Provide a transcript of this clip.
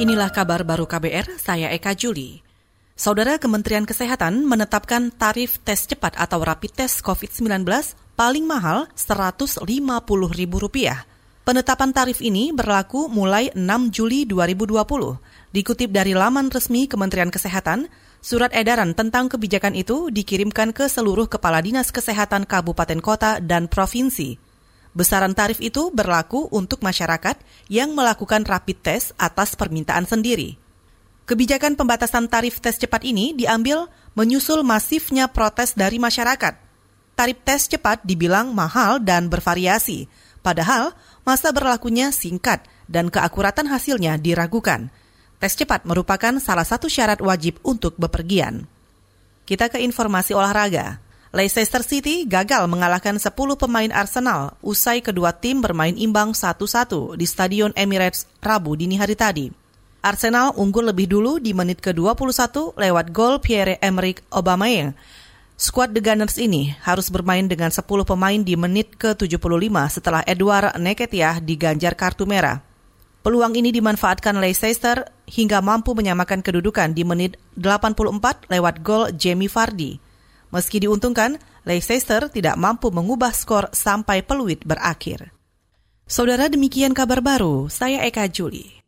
Inilah kabar baru KBR, saya Eka Juli. Saudara Kementerian Kesehatan menetapkan tarif tes cepat atau rapid test COVID-19 paling mahal Rp150.000. Penetapan tarif ini berlaku mulai 6 Juli 2020. Dikutip dari laman resmi Kementerian Kesehatan, surat edaran tentang kebijakan itu dikirimkan ke seluruh kepala dinas kesehatan kabupaten kota dan provinsi. Besaran tarif itu berlaku untuk masyarakat yang melakukan rapid test atas permintaan sendiri. Kebijakan pembatasan tarif tes cepat ini diambil menyusul masifnya protes dari masyarakat. Tarif tes cepat dibilang mahal dan bervariasi, padahal masa berlakunya singkat dan keakuratan hasilnya diragukan. Tes cepat merupakan salah satu syarat wajib untuk bepergian. Kita ke informasi olahraga. Leicester City gagal mengalahkan 10 pemain Arsenal usai kedua tim bermain imbang 1-1 di Stadion Emirates Rabu dini hari tadi. Arsenal unggul lebih dulu di menit ke-21 lewat gol Pierre-Emerick Aubameyang. Skuad The Gunners ini harus bermain dengan 10 pemain di menit ke-75 setelah Edward Neketiah diganjar kartu merah. Peluang ini dimanfaatkan Leicester hingga mampu menyamakan kedudukan di menit 84 lewat gol Jamie Vardy. Meski diuntungkan, Leicester tidak mampu mengubah skor sampai peluit berakhir. Saudara demikian kabar baru, saya Eka Juli.